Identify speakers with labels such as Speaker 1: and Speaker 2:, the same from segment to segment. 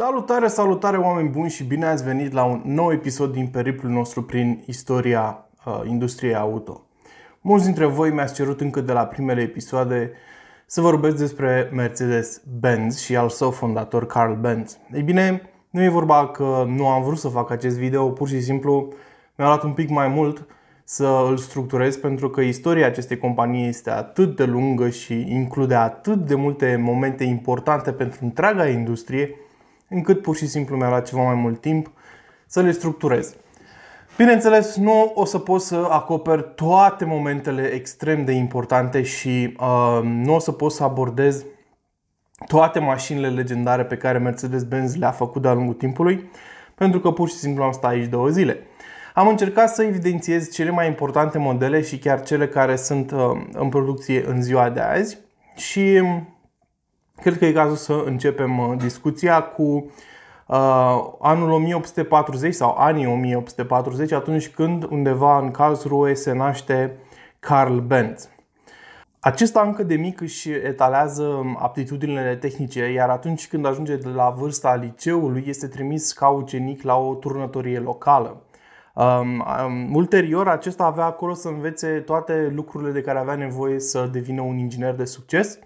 Speaker 1: Salutare, salutare oameni buni și bine ați venit la un nou episod din periplul nostru prin istoria uh, industriei auto. Mulți dintre voi mi-ați cerut încă de la primele episoade să vorbesc despre Mercedes-Benz și al său fondator Carl Benz. Ei bine, nu e vorba că nu am vrut să fac acest video, pur și simplu mi-a luat un pic mai mult să îl structurez pentru că istoria acestei companii este atât de lungă și include atât de multe momente importante pentru întreaga industrie încât pur și simplu mi-a luat ceva mai mult timp să le structurez. Bineînțeles, nu o să pot să acoper toate momentele extrem de importante și uh, nu o să pot să abordez toate mașinile legendare pe care Mercedes-Benz le-a făcut de-a lungul timpului, pentru că pur și simplu am stat aici două zile. Am încercat să evidențiez cele mai importante modele și chiar cele care sunt uh, în producție în ziua de azi și Cred că e cazul să începem uh, discuția cu uh, anul 1840 sau anii 1840, atunci când undeva în Karlsruhe se naște Carl Benz. Acesta încă de mic își etalează aptitudinile tehnice, iar atunci când ajunge de la vârsta liceului, este trimis ca ucenic la o turnătorie locală. Um, um, ulterior, acesta avea acolo să învețe toate lucrurile de care avea nevoie să devină un inginer de succes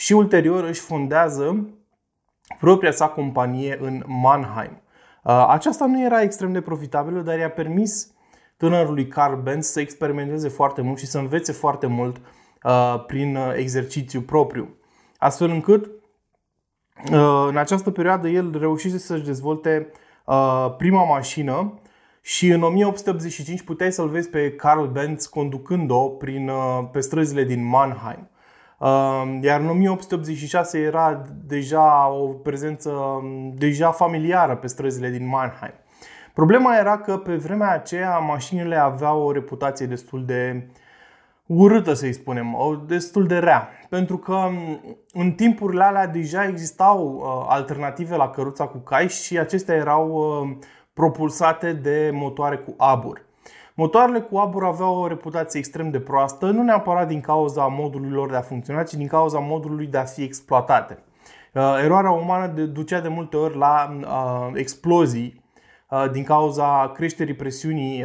Speaker 1: și ulterior își fondează propria sa companie în Mannheim. Uh, aceasta nu era extrem de profitabilă, dar i-a permis tânărului Carl Benz să experimenteze foarte mult și să învețe foarte mult uh, prin uh, exercițiu propriu. Astfel încât în această perioadă el reușise să-și dezvolte prima mașină și în 1885 puteai să-l vezi pe Carl Benz conducând-o prin, pe străzile din Mannheim. Iar în 1886 era deja o prezență deja familiară pe străzile din Mannheim. Problema era că pe vremea aceea mașinile aveau o reputație destul de urâtă, să-i spunem, destul de rea. Pentru că în timpurile alea deja existau uh, alternative la căruța cu cai și acestea erau uh, propulsate de motoare cu abur. Motoarele cu abur aveau o reputație extrem de proastă, nu neapărat din cauza modului lor de a funcționa, ci din cauza modului de a fi exploatate. Uh, eroarea umană ducea de multe ori la uh, explozii uh, din cauza creșterii presiunii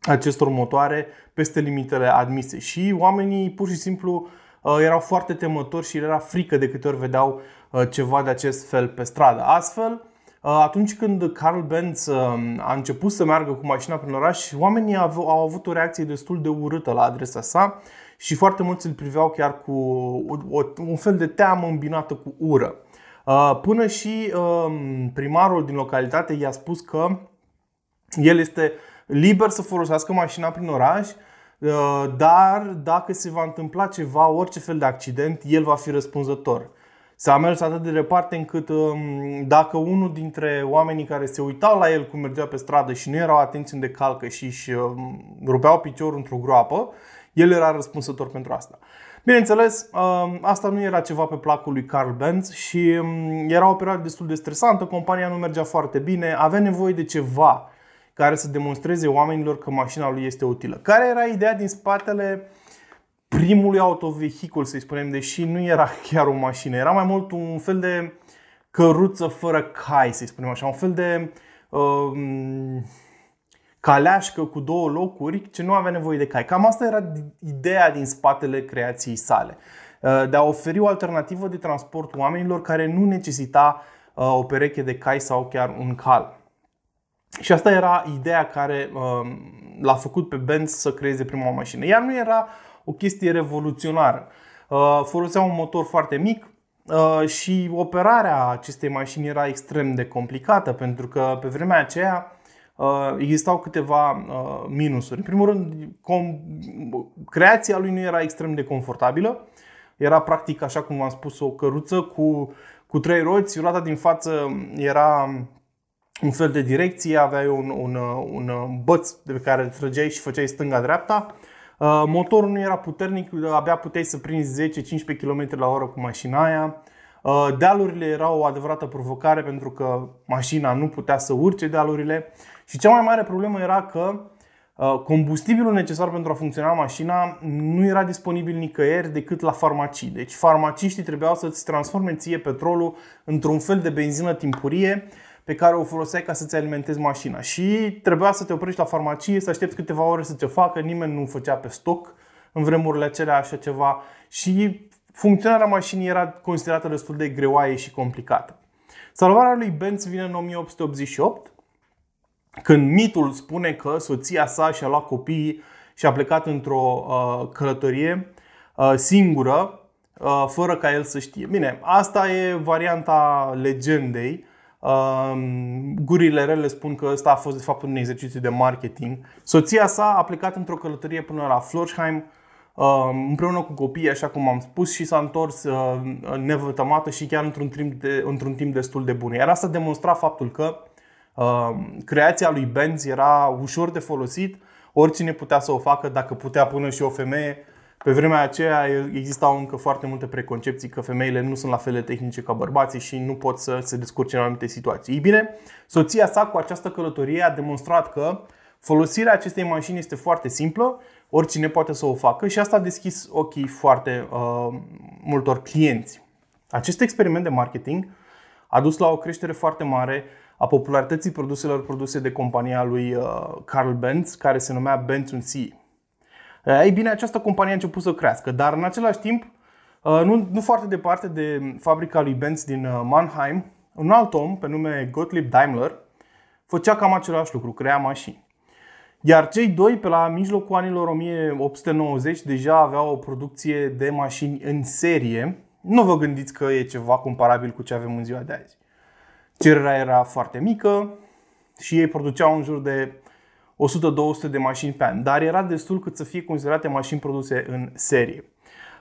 Speaker 1: acestor motoare peste limitele admise și oamenii pur și simplu erau foarte temători și era frică de câte ori vedeau ceva de acest fel pe stradă. Astfel, Uh, atunci când Carl Benz uh, a început să meargă cu mașina prin oraș, oamenii au avut o reacție destul de urâtă la adresa sa și foarte mulți îl priveau chiar cu un fel de teamă îmbinată cu ură. Uh, până și um, primarul din localitate i-a spus că el este liber să folosească mașina prin oraș, dar dacă se va întâmpla ceva, orice fel de accident, el va fi răspunzător. S-a mers atât de departe încât um, dacă unul dintre oamenii care se uitau la el cum mergea pe stradă și nu erau atenți unde calcă și își um, rupeau piciorul într-o groapă, el era răspunsător pentru asta. Bineînțeles, um, asta nu era ceva pe placul lui Carl Benz și era o perioadă destul de stresantă, compania nu mergea foarte bine, avea nevoie de ceva care să demonstreze oamenilor că mașina lui este utilă. Care era ideea din spatele uh, primului autovehicul, să-i spunem, deși nu era chiar o mașină, era mai mult un fel de căruță fără cai, să-i spunem așa, un fel de uh, caleașcă cu două locuri ce nu avea nevoie de cai. Cam asta era ideea din spatele creației sale. Uh, de a oferi o alternativă de transport oamenilor care nu necesita uh, o pereche de cai sau chiar un cal. Și asta era ideea care uh, l-a făcut pe Benz să creeze prima mașină. Ea nu era o chestie revoluționară. Uh, folosea un motor foarte mic uh, și operarea acestei mașini era extrem de complicată pentru că pe vremea aceea uh, existau câteva minusuri. În primul rând, creația lui nu era extrem de confortabilă. Era practic, așa cum v-am spus, o căruță cu, cu trei roți. Roata din față era un fel de direcție, aveai un, un, un băț de care îl trăgeai și făceai stânga-dreapta. Uh, motorul nu era puternic, abia puteai să prinzi 10-15 km la oră cu mașina aia. Uh, dealurile erau o adevărată provocare pentru că mașina nu putea să urce dealurile. Și cea mai mare problemă era că uh, combustibilul necesar pentru a funcționa mașina nu era disponibil nicăieri decât la farmacii. Deci farmaciștii trebuiau să-ți transforme ție petrolul într-un fel de benzină timpurie pe care o foloseai ca să-ți alimentezi mașina. Și trebuia să te oprești la farmacie, să aștepți câteva ore să te facă, nimeni nu făcea pe stoc în vremurile acelea așa ceva și funcționarea mașinii era considerată destul de greoaie și complicată. Salvarea lui Benz vine în 1888, când mitul spune că soția sa și-a luat copiii și a plecat într-o uh, călătorie uh, singură, uh, fără ca el să știe. Bine, asta e varianta legendei. Uh, gurile rele spun că ăsta a fost de fapt un exercițiu de marketing. Soția sa a plecat într-o călătorie până la Florsheim, împreună cu copiii, așa cum am spus, și s-a întors uh, nevătămată și chiar într-un timp, de, într-un timp destul de bun. Iar asta demonstra faptul că uh, creația lui Benz era ușor de folosit, oricine putea să o facă, dacă putea până și o femeie. Pe vremea aceea existau încă foarte multe preconcepții că femeile nu sunt la fel de tehnice ca bărbații și nu pot să se descurce în anumite situații. Ei bine, soția sa cu această călătorie a demonstrat că folosirea acestei mașini este foarte simplă oricine poate să o facă și asta a deschis ochii foarte uh, multor clienți. Acest experiment de marketing a dus la o creștere foarte mare a popularității produselor produse de compania lui uh, Carl Benz, care se numea Benz C. Ei bine, această companie a început să crească, dar în același timp, uh, nu, nu foarte departe de fabrica lui Benz din uh, Mannheim, un alt om pe nume Gottlieb Daimler făcea cam același lucru, crea mașini. Iar cei doi, pe la mijlocul anilor 1890, deja aveau o producție de mașini în serie. Nu vă gândiți că e ceva comparabil cu ce avem în ziua de azi. Cererea era foarte mică și ei produceau în jur de 100-200 de mașini pe an, dar era destul cât să fie considerate mașini produse în serie.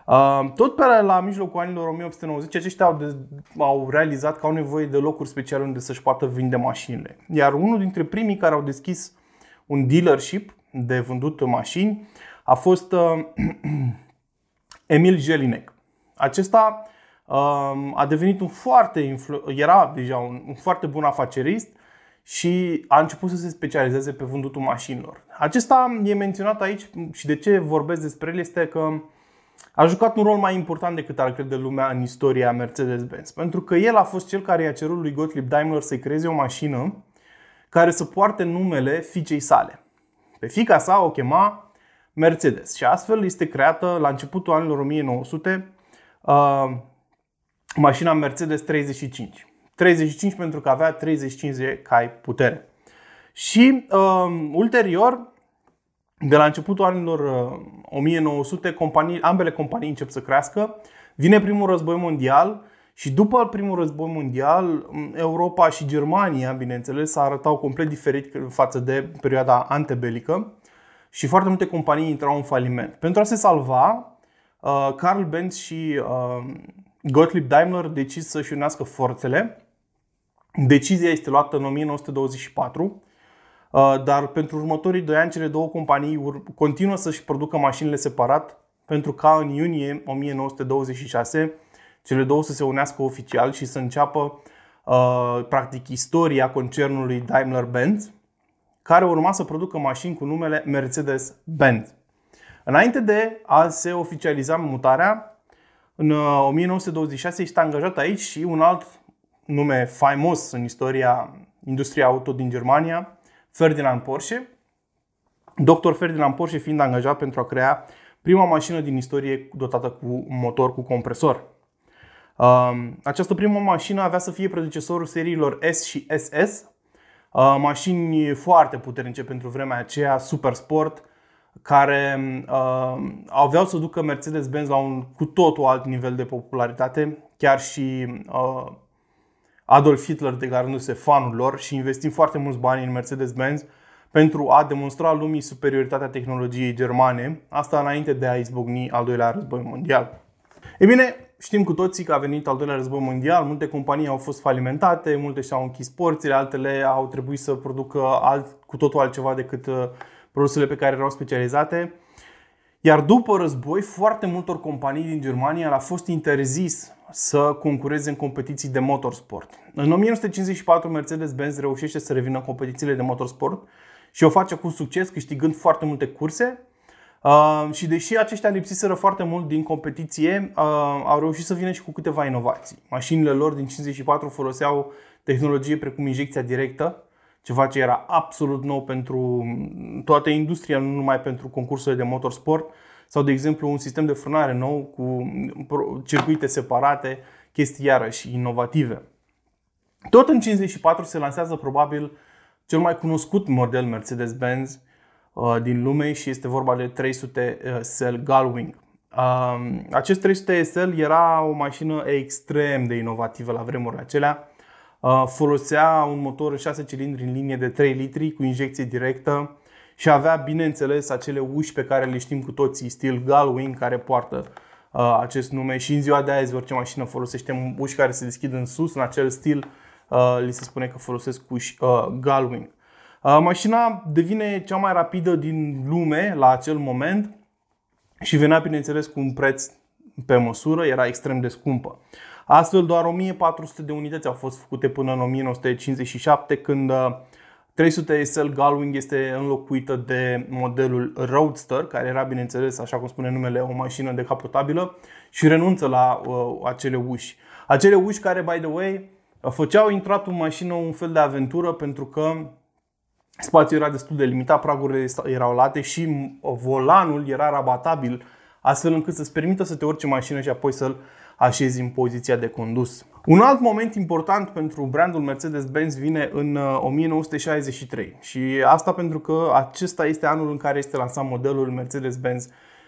Speaker 1: Uh, tot pe la mijlocul anilor 1890, aceștia au, de, au realizat că au nevoie de locuri speciale unde să-și poată vinde mașinile. Iar unul dintre primii care au deschis un dealership de vândut mașini a fost uh, Emil Jelinek. Acesta uh, a devenit un foarte era deja un, un foarte bun afacerist și a început să se specializeze pe vândutul mașinilor. Acesta e menționat aici și de ce vorbesc despre el este că a jucat un rol mai important decât ar crede lumea în istoria Mercedes-Benz. Pentru că el a fost cel care i-a cerut lui Gottlieb Daimler să creeze o mașină care să poarte numele fiicei sale. Pe fica sa o chema Mercedes și astfel este creată la începutul anilor 1900 uh, mașina Mercedes 35. 35 pentru că avea 35 de cai putere. Și uh, ulterior, de la începutul anilor uh, 1900, companii, ambele companii încep să crească. Vine primul război mondial și după primul război mondial, Europa și Germania, bineînțeles, arătau complet diferit față de perioada antebelică și foarte multe companii intrau în faliment. Pentru a se salva, uh, Carl Benz și uh, Gottlieb Daimler decis să-și unească forțele. Decizia este luată în 1924, uh, dar pentru următorii doi ani cele două companii continuă să-și producă mașinile separat pentru ca în iunie 1926 cele două să se unească oficial și să înceapă uh, practic istoria concernului Daimler-Benz, care urma să producă mașini cu numele Mercedes-Benz. Înainte de a se oficializa mutarea, în 1926 uh, este angajat aici și un alt nume faimos în istoria industriei auto din Germania, Ferdinand Porsche. Dr. Ferdinand Porsche fiind angajat pentru a crea prima mașină din istorie dotată cu motor cu compresor. Um, această primă mașină avea să fie predecesorul seriilor S și SS, uh, mașini foarte puternice pentru vremea aceea, super sport, care uh, aveau să ducă Mercedes-Benz la un cu totul alt nivel de popularitate. Chiar și uh, Adolf Hitler declarându-se fanul lor și investim foarte mulți bani în Mercedes-Benz pentru a demonstra lumii superioritatea tehnologiei germane, asta înainte de a izbucni al doilea război mondial. Ei bine, Știm cu toții că a venit al doilea război mondial, multe companii au fost falimentate, multe și-au închis porțile, altele au trebuit să producă alt, cu totul altceva decât uh, produsele pe care erau specializate. Iar după război, foarte multor companii din Germania a fost interzis să concureze în competiții de motorsport. În 1954, Mercedes-Benz reușește să revină în competițiile de motorsport și o face cu succes, câștigând foarte multe curse. Uh, și deși aceștia lipsiseră foarte mult din competiție, uh, au reușit să vină și cu câteva inovații. Mașinile lor din 54 foloseau tehnologie precum injecția directă, ceva ce era absolut nou pentru toată industria, nu numai pentru concursurile de motorsport, sau, de exemplu, un sistem de frânare nou cu circuite separate, chestii iarăși inovative. Tot în 54 se lansează probabil cel mai cunoscut model Mercedes-Benz uh, din lume și este vorba de 300 uh, SL Gullwing. Um, acest 300 SL era o mașină extrem de inovativă la vremurile acelea. Uh, folosea un motor în 6 cilindri în linie de 3 litri cu injecție directă și avea, bineînțeles, acele uși pe care le știm cu toții, stil Gullwing, care poartă uh, acest nume și în ziua de azi orice mașină folosește uși care se deschid în sus, în acel stil, uh, li se spune că folosesc uși uh, Gullwing. Uh, mașina devine cea mai rapidă din lume la acel moment și venea, bineînțeles, cu un preț pe măsură, era extrem de scumpă. Astfel, doar 1400 de unități au fost făcute până în 1957, când uh, 300 SL Gullwing este înlocuită de modelul Roadster, care era, bineînțeles, așa cum spune numele, o mașină decapotabilă și renunță la uh, acele uși. Acele uși care, by the way, făceau intratul în mașină un fel de aventură pentru că spațiul era destul de limitat, pragurile erau late și volanul era rabatabil, astfel încât să-ți permită să te urci în mașină și apoi să-l așezi în poziția de condus. Un alt moment important pentru brandul Mercedes-Benz vine în 1963 uh, și asta pentru că acesta este anul în care este lansat modelul Mercedes-Benz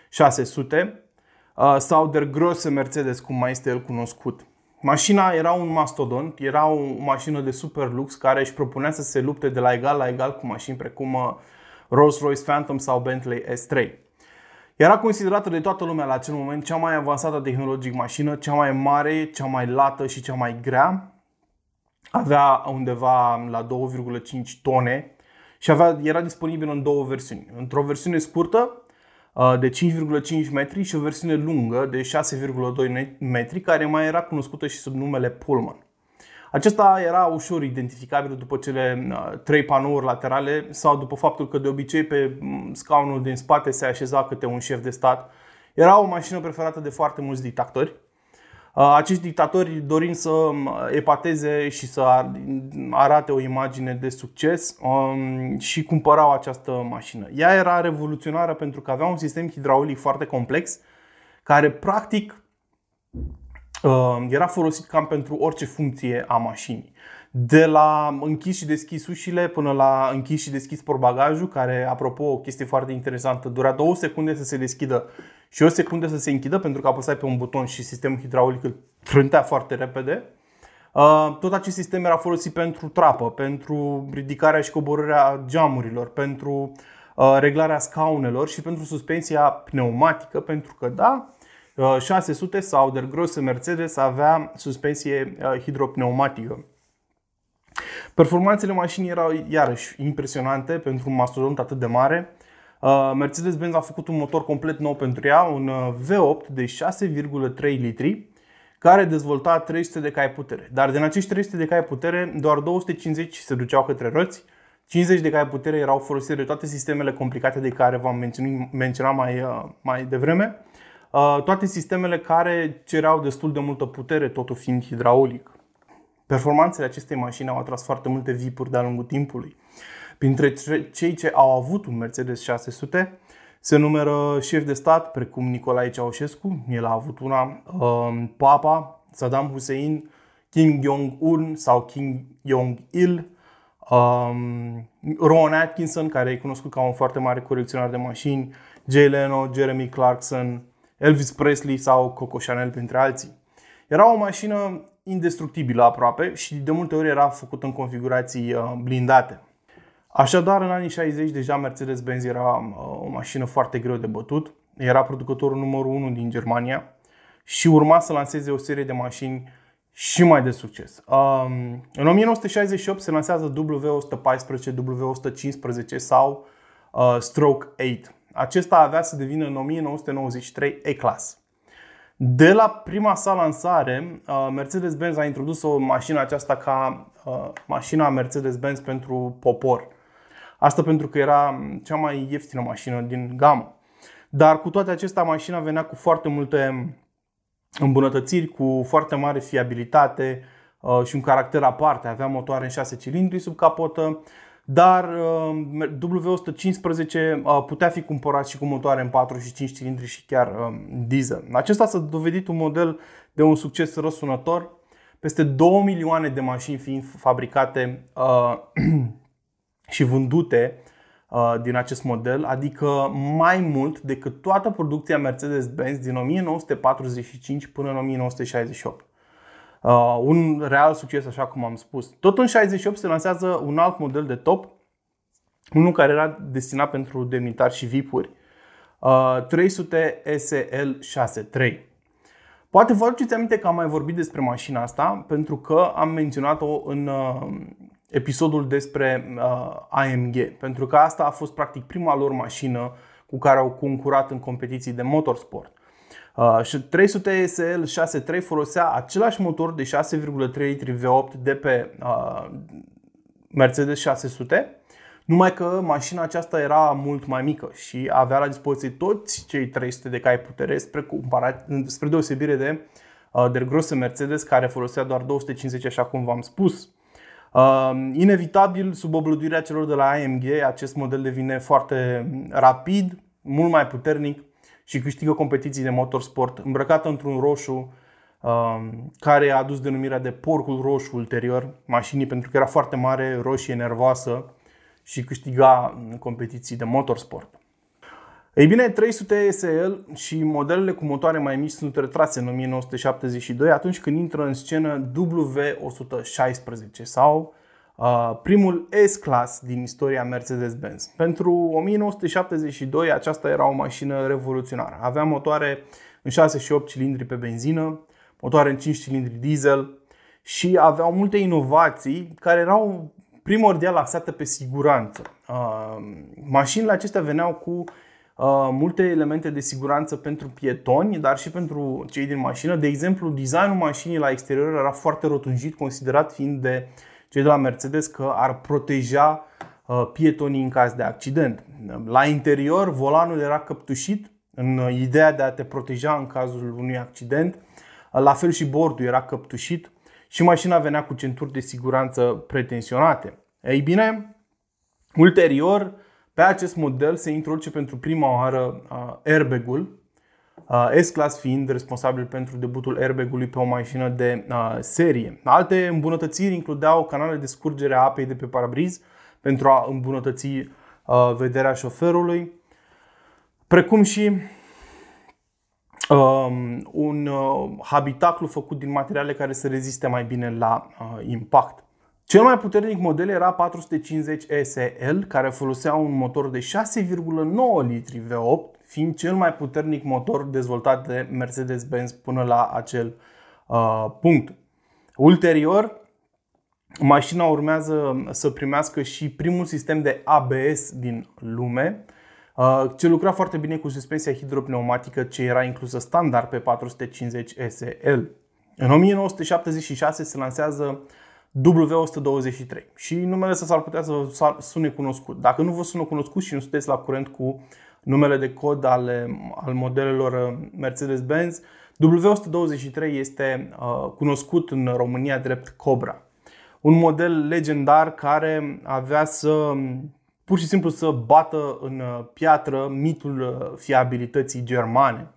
Speaker 1: 600 uh, sau Der Grosse Mercedes, cum mai este el cunoscut. Mașina era un mastodont, era o mașină de super lux care își propunea să se lupte de la egal la egal cu mașini precum uh, Rolls-Royce Phantom sau Bentley S3. Era considerată de toată lumea la acel moment cea mai avansată tehnologic mașină, cea mai mare, cea mai lată și cea mai grea. Avea undeva la 2,5 tone și avea, era disponibil în două versiuni. Într-o versiune scurtă uh, de 5,5 metri și o versiune lungă de 6,2 metri, care mai era cunoscută și sub numele Pullman. Acesta era ușor identificabil după cele uh, trei panouri laterale sau după faptul că de obicei pe mm, scaunul din spate se așeza câte un șef de stat. Era o mașină preferată de foarte mulți dictatori. Uh, acești dictatori dorind să mm, epateze și să arate o imagine de succes um, și cumpărau această mașină. Ea era revoluționară pentru că avea un sistem hidraulic foarte complex care practic Uh, era folosit cam pentru orice funcție a mașinii. De la închis și deschis ușile până la închis și deschis portbagajul, care, apropo, o chestie foarte interesantă, dura două secunde să se deschidă și o secundă să se închidă, pentru că apăsai pe un buton și sistemul hidraulic îl trântea foarte repede. Uh, tot acest sistem era folosit pentru trapă, pentru ridicarea și coborârea geamurilor, pentru uh, reglarea scaunelor și pentru suspensia pneumatică, pentru că, da, 600 uh, sau Der Grosse Mercedes avea suspensie uh, hidropneumatică. Performanțele mașinii erau iarăși impresionante pentru un mastodont atât de mare. Uh, Mercedes-Benz a făcut un motor complet nou pentru ea, un V8 de 6,3 litri, care dezvolta 300 de cai putere. Dar din acești 300 de cai putere, doar 250 se duceau către roți, 50 de cai putere erau folosite de toate sistemele complicate de care v-am menționat mai, mai devreme Uh, toate sistemele care cereau destul de multă putere, totul fiind hidraulic. Performanțele acestei mașini au atras foarte multe vipuri de-a lungul timpului. Printre cei ce au avut un Mercedes 600 se numără șef de stat precum Nicolae Ceaușescu, el a avut una, um, Papa, Saddam Hussein, Kim Jong-un sau Kim Jong-il, um, Rowan Atkinson, care e cunoscut ca un foarte mare colecționar de mașini, Jay Leno, Jeremy Clarkson, Elvis Presley sau Coco Chanel, printre alții. Era o mașină indestructibilă aproape și de multe ori era făcută în configurații uh, blindate. Așadar, în anii 60 deja Mercedes-Benz era uh, o mașină foarte greu de bătut. Era producătorul numărul 1 din Germania și urma să lanseze o serie de mașini și mai de succes. Um, în 1968 se lansează W114, W115 sau uh, Stroke 8 acesta avea să devină în 1993 E-Class. De la prima sa lansare, uh, Mercedes-Benz a introdus o mașină aceasta ca uh, mașina Mercedes-Benz pentru popor. Asta pentru că era cea mai ieftină mașină din gamă. Dar cu toate acestea, mașina venea cu foarte multe îmbunătățiri, cu foarte mare fiabilitate uh, și un caracter aparte. Avea motoare în 6 cilindri sub capotă, dar uh, W115 uh, putea fi cumpărat și cu motoare în 4 și 5 cilindri și chiar diesel. Acesta s-a dovedit un model de un succes răsunător, peste 2 milioane de mașini fiind fabricate și vândute Uh, din acest model, adică mai mult decât toată producția Mercedes-Benz din 1945 până în 1968. Uh, un real succes, așa cum am spus. Tot în 68 se lansează un alt model de top, unul care era destinat pentru demnitari și VIP-uri, uh, 300 SL 63. Poate vă aduceți aminte că am mai vorbit despre mașina asta pentru că am menționat-o în uh, episodul despre uh, AMG, pentru că asta a fost practic prima lor mașină cu care au concurat în competiții de motorsport. Uh, și 300 SL 6.3 folosea același motor de 6,3 litri V8 de pe uh, Mercedes 600, numai că mașina aceasta era mult mai mică și avea la dispoziție toți cei 300 de cai putere spre, comparat, spre deosebire de uh, de grosă Mercedes care folosea doar 250 așa cum v-am spus. Uh, inevitabil, sub oblăduirea celor de la AMG, acest model devine foarte rapid, mult mai puternic și câștigă competiții de motorsport, îmbrăcată într-un roșu uh, care a adus denumirea de porcul roșu ulterior mașinii pentru că era foarte mare, roșie, nervoasă și câștiga competiții de motorsport. Ei bine, 300 SL și modelele cu motoare mai mici sunt retrase în 1972 atunci când intră în scenă W116 sau uh, primul S-Class din istoria Mercedes-Benz. Pentru 1972 aceasta era o mașină revoluționară. Avea motoare în 6 și 8 cilindri pe benzină, motoare în 5 cilindri diesel și aveau multe inovații care erau primordial axate pe siguranță. Uh, mașinile acestea veneau cu Uh, multe elemente de siguranță pentru pietoni, dar și pentru cei din mașină. De exemplu, designul mașinii la exterior era foarte rotunjit, considerat fiind de cei de la Mercedes că ar proteja uh, pietonii în caz de accident. La interior, volanul era căptușit în ideea de a te proteja în cazul unui accident. Uh, la fel și bordul era căptușit și mașina venea cu centuri de siguranță pretensionate. Ei bine, ulterior, pe acest model se introduce pentru prima oară airbag-ul, S-Class fiind responsabil pentru debutul airbag-ului pe o mașină de serie. Alte îmbunătățiri includeau canale de scurgere a apei de pe parabriz pentru a îmbunătăți vederea șoferului, precum și um, un habitaclu făcut din materiale care să reziste mai bine la impact. Cel mai puternic model era 450 SL, care folosea un motor de 6,9 litri V8, fiind cel mai puternic motor dezvoltat de Mercedes-Benz până la acel uh, punct. Ulterior, mașina urmează să primească și primul sistem de ABS din lume, uh, ce lucra foarte bine cu suspensia hidropneumatică ce era inclusă standard pe 450 SL. În 1976 se lansează W123 și numele ăsta s-ar putea să sune cunoscut. Dacă nu vă sună cunoscut și nu sunteți la curent cu numele de cod ale, al modelelor uh, Mercedes-Benz, W123 este uh, cunoscut în România drept Cobra. Un model legendar care avea să pur și simplu să bată în uh, piatră mitul uh, fiabilității germane.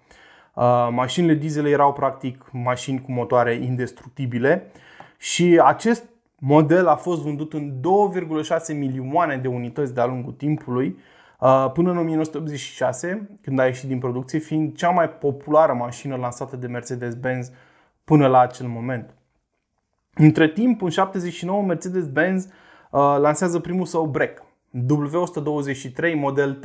Speaker 1: Uh, mașinile diesel erau practic mașini cu motoare indestructibile și acest model a fost vândut în 2,6 milioane de unități de-a lungul timpului, uh, până în 1986, când a ieșit din producție, fiind cea mai populară mașină lansată de Mercedes-Benz până la acel moment. Între timp, în 79, Mercedes-Benz uh, lansează primul său break, W123 model T.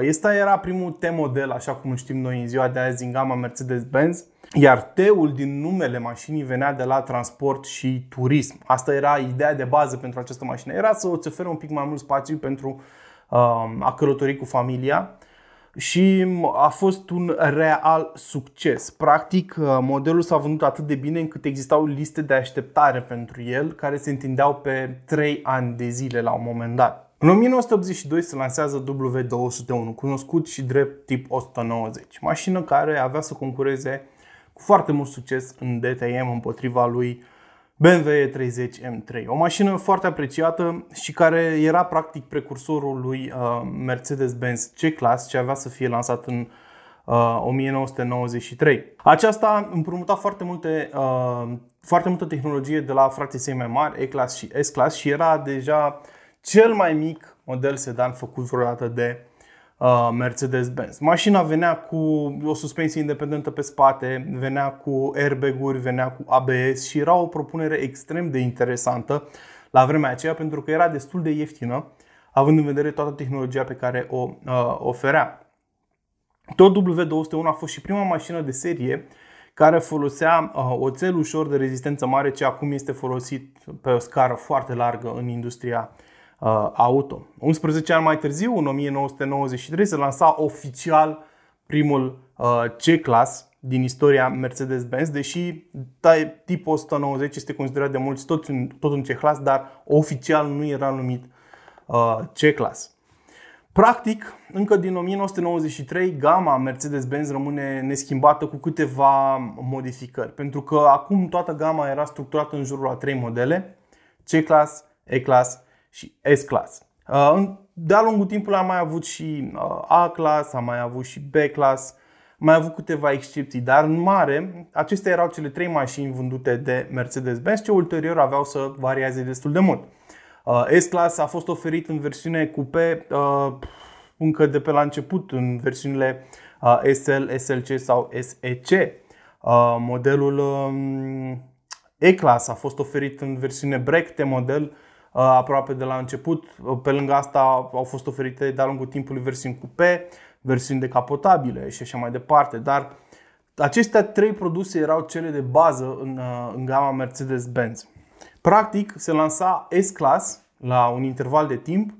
Speaker 1: Este uh, era primul T-model, așa cum știm noi în ziua de azi, în gama Mercedes-Benz, iar T-ul din numele mașinii venea de la transport și turism. Asta era ideea de bază pentru această mașină. Era să îți ofere un pic mai mult spațiu pentru uh, a călători cu familia. și a fost un real succes. Practic, uh, modelul s-a vândut atât de bine încât existau liste de așteptare pentru el care se întindeau pe 3 ani de zile la un moment dat. În 1982 se lansează W201, cunoscut și drept tip 190, mașină care avea să concureze cu foarte mult succes în DTM împotriva lui BMW E30 M3. O mașină foarte apreciată și care era practic precursorul lui uh, Mercedes-Benz C-Class ce avea să fie lansat în uh, 1993. Aceasta împrumuta foarte multe uh, foarte multă tehnologie de la frații săi mai mari, E-Class și S-Class și era deja cel mai mic model sedan făcut vreodată de uh, Mercedes-Benz. Mașina venea cu o suspensie independentă pe spate, venea cu airbag-uri, venea cu ABS și era o propunere extrem de interesantă la vremea aceea pentru că era destul de ieftină, având în vedere toată tehnologia pe care o uh, oferea. Tot W201 a fost și prima mașină de serie care folosea uh, oțel ușor de rezistență mare, ce acum este folosit pe o scară foarte largă în industria uh, auto. 11 ani mai târziu, în 1993, se lansa oficial primul uh, C-Class din istoria Mercedes-Benz, deși tipul 190 este considerat de mulți tot un, tot un C-Class, dar oficial nu era numit uh, C-Class. Practic, încă din 1993, gama Mercedes-Benz rămâne neschimbată cu câteva modificări, pentru că acum toată gama era structurată în jurul a trei modele, C-Class, E-Class și S-Class. Uh, de-a lungul timpului am mai avut și uh, A-Class, am mai avut și B-Class, mai avut câteva excepții, dar în mare, acestea erau cele trei mașini vândute de Mercedes-Benz, ce ulterior aveau să varieze destul de mult. Uh, S-Class a fost oferit în versiune coupe încă de pe la început, în versiunile SL, SLC sau SEC. Modelul um, E-Class a fost oferit în versiune Break model Uh, aproape de la început. Uh, pe lângă asta au fost oferite de-a lungul timpului versiuni cupe, versiuni decapotabile și așa mai departe. Dar acestea trei produse erau cele de bază în, uh, în gama Mercedes-Benz. Practic, se lansa S-Class la un interval de timp,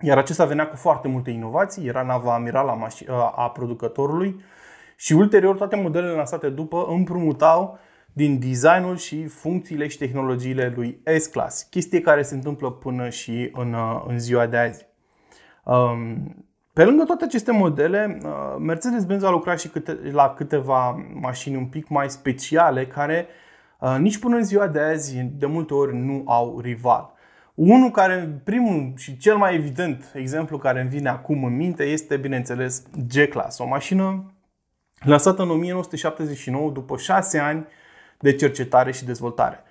Speaker 1: iar acesta venea cu foarte multe inovații, era nava amiral a, a producătorului și ulterior toate modelele lansate după împrumutau din designul și funcțiile și tehnologiile lui S-Class, chestie care se întâmplă până și în, uh, în ziua de azi. Um, pe lângă toate aceste modele, uh, Mercedes-Benz a lucrat și câte, la câteva mașini un pic mai speciale care uh, nici până în ziua de azi de multe ori nu au rival. Unul care, primul și cel mai evident exemplu care îmi vine acum în minte este, bineînțeles, G-Class, o mașină lansată în 1979 după 6 ani de cercetare și dezvoltare.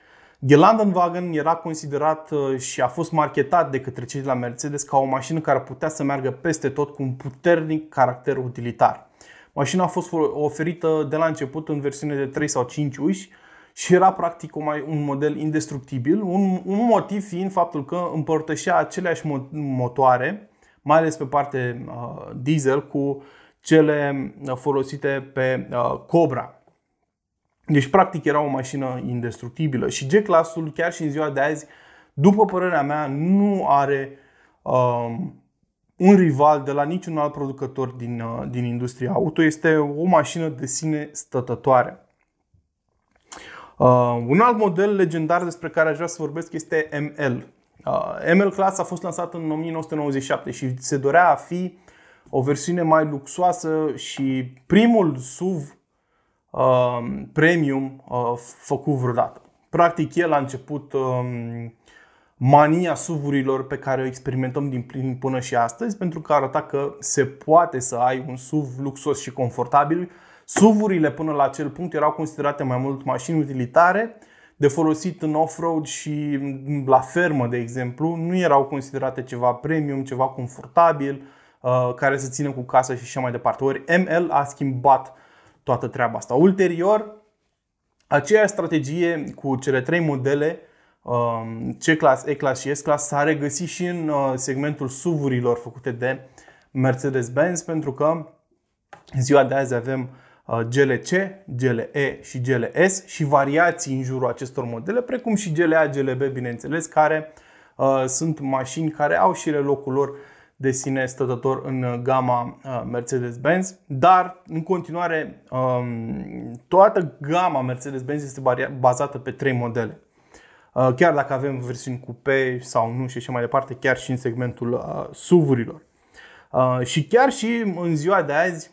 Speaker 1: Gelandenwagen era considerat uh, și a fost marketat de către cei de la Mercedes ca o mașină care putea să meargă peste tot cu un puternic caracter utilitar. Mașina a fost oferită de la început în versiune de 3 sau 5 uși și era practic un model indestructibil, un, un motiv fiind faptul că împărtășea aceleași motoare, mai ales pe parte uh, diesel, cu cele uh, folosite pe uh, Cobra. Deci, practic, era o mașină indestructibilă. Și G-Classul, chiar și în ziua de azi, după părerea mea, nu are um, un rival de la niciun alt producător din, uh, din industria auto. Este o mașină de sine stătătoare. Uh, un alt model legendar despre care aș vrea să vorbesc este ML. Uh, ML Class a fost lansat în 1997 și se dorea a fi o versiune mai luxoasă și primul SUV Um, premium uh, făcut vreodată. Practic, el a început um, mania suvurilor pe care o experimentăm din plin până și astăzi, pentru că arăta că se poate să ai un SUV luxos și confortabil. Suvurile până la acel punct erau considerate mai mult mașini utilitare, de folosit în off-road și la fermă, de exemplu, nu erau considerate ceva premium, ceva confortabil, uh, care să țină cu casă și așa mai departe. Ori ML a schimbat toată treaba asta. Ulterior, aceeași strategie cu cele trei modele um, C-Class, E-Class și S-Class s-a regăsit și în uh, segmentul SUV-urilor făcute de Mercedes-Benz pentru că în ziua de azi avem uh, GLC, GLE și GLS și variații în jurul acestor modele, precum și GLA, GLB, bineînțeles, care uh, sunt mașini care au și locul lor de sine stătător în gama Mercedes-Benz, dar în continuare um, toată gama Mercedes-Benz este bazată pe trei modele. Chiar dacă avem versiuni coupe sau nu și așa mai departe, chiar și în segmentul SUV-urilor. Și chiar și în ziua de azi,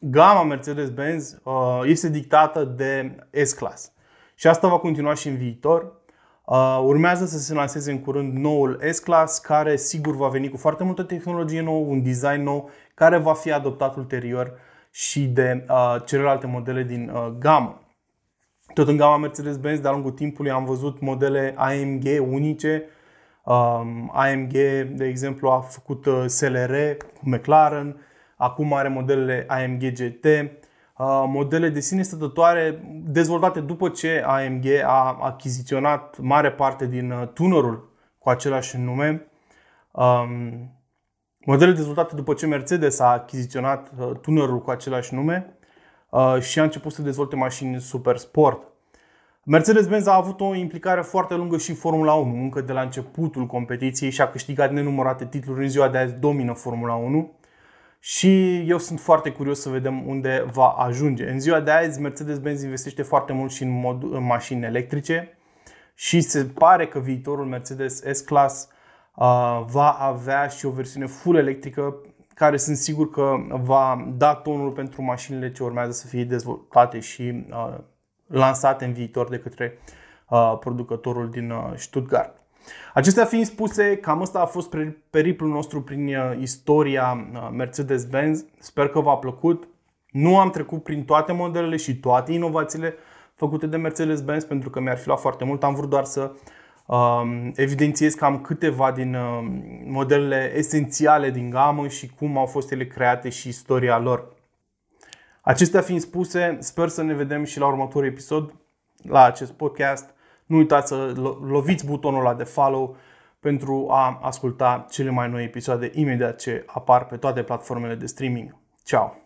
Speaker 1: gama Mercedes-Benz este dictată de S-Class. Și asta va continua și în viitor. Uh, urmează să se lanseze în curând noul S-Class, care sigur va veni cu foarte multă tehnologie nouă, un design nou, care va fi adoptat ulterior și de uh, celelalte modele din uh, gamă. Tot în gama Mercedes-Benz, de-a lungul timpului, am văzut modele AMG unice. Um, AMG, de exemplu, a făcut uh, SLR cu McLaren, acum are modelele AMG GT, Uh, modele de sine stătătoare dezvoltate după ce AMG a achiziționat mare parte din uh, tunerul cu același nume. Um, modele dezvoltate după ce Mercedes a achiziționat uh, tunerul cu același nume și a început să dezvolte mașini super sport. Mercedes-Benz a avut o implicare foarte lungă și în Formula 1, încă de la începutul competiției și a câștigat nenumărate titluri. În ziua de azi domină Formula 1 și eu sunt foarte curios să vedem unde va ajunge. În ziua de azi, Mercedes-Benz investește foarte mult și în, mod, în mașini electrice și se pare că viitorul Mercedes S-Class uh, va avea și o versiune full electrică care sunt sigur că va da tonul pentru mașinile ce urmează să fie dezvoltate și uh, lansate în viitor de către uh, producătorul din uh, Stuttgart. Acestea fiind spuse, cam asta a fost periplul nostru prin uh, istoria uh, Mercedes-Benz. Sper că v-a plăcut. Nu am trecut prin toate modelele și toate inovațiile făcute de Mercedes-Benz pentru că mi-ar fi luat foarte mult. Am vrut doar să um, evidențiez cam câteva din uh, modelele esențiale din gamă și cum au fost ele create și istoria lor. Acestea fiind spuse, sper să ne vedem și la următorul episod la acest podcast. Nu uitați să loviți butonul ăla de follow pentru a asculta cele mai noi episoade imediat ce apar pe toate platformele de streaming. Ciao!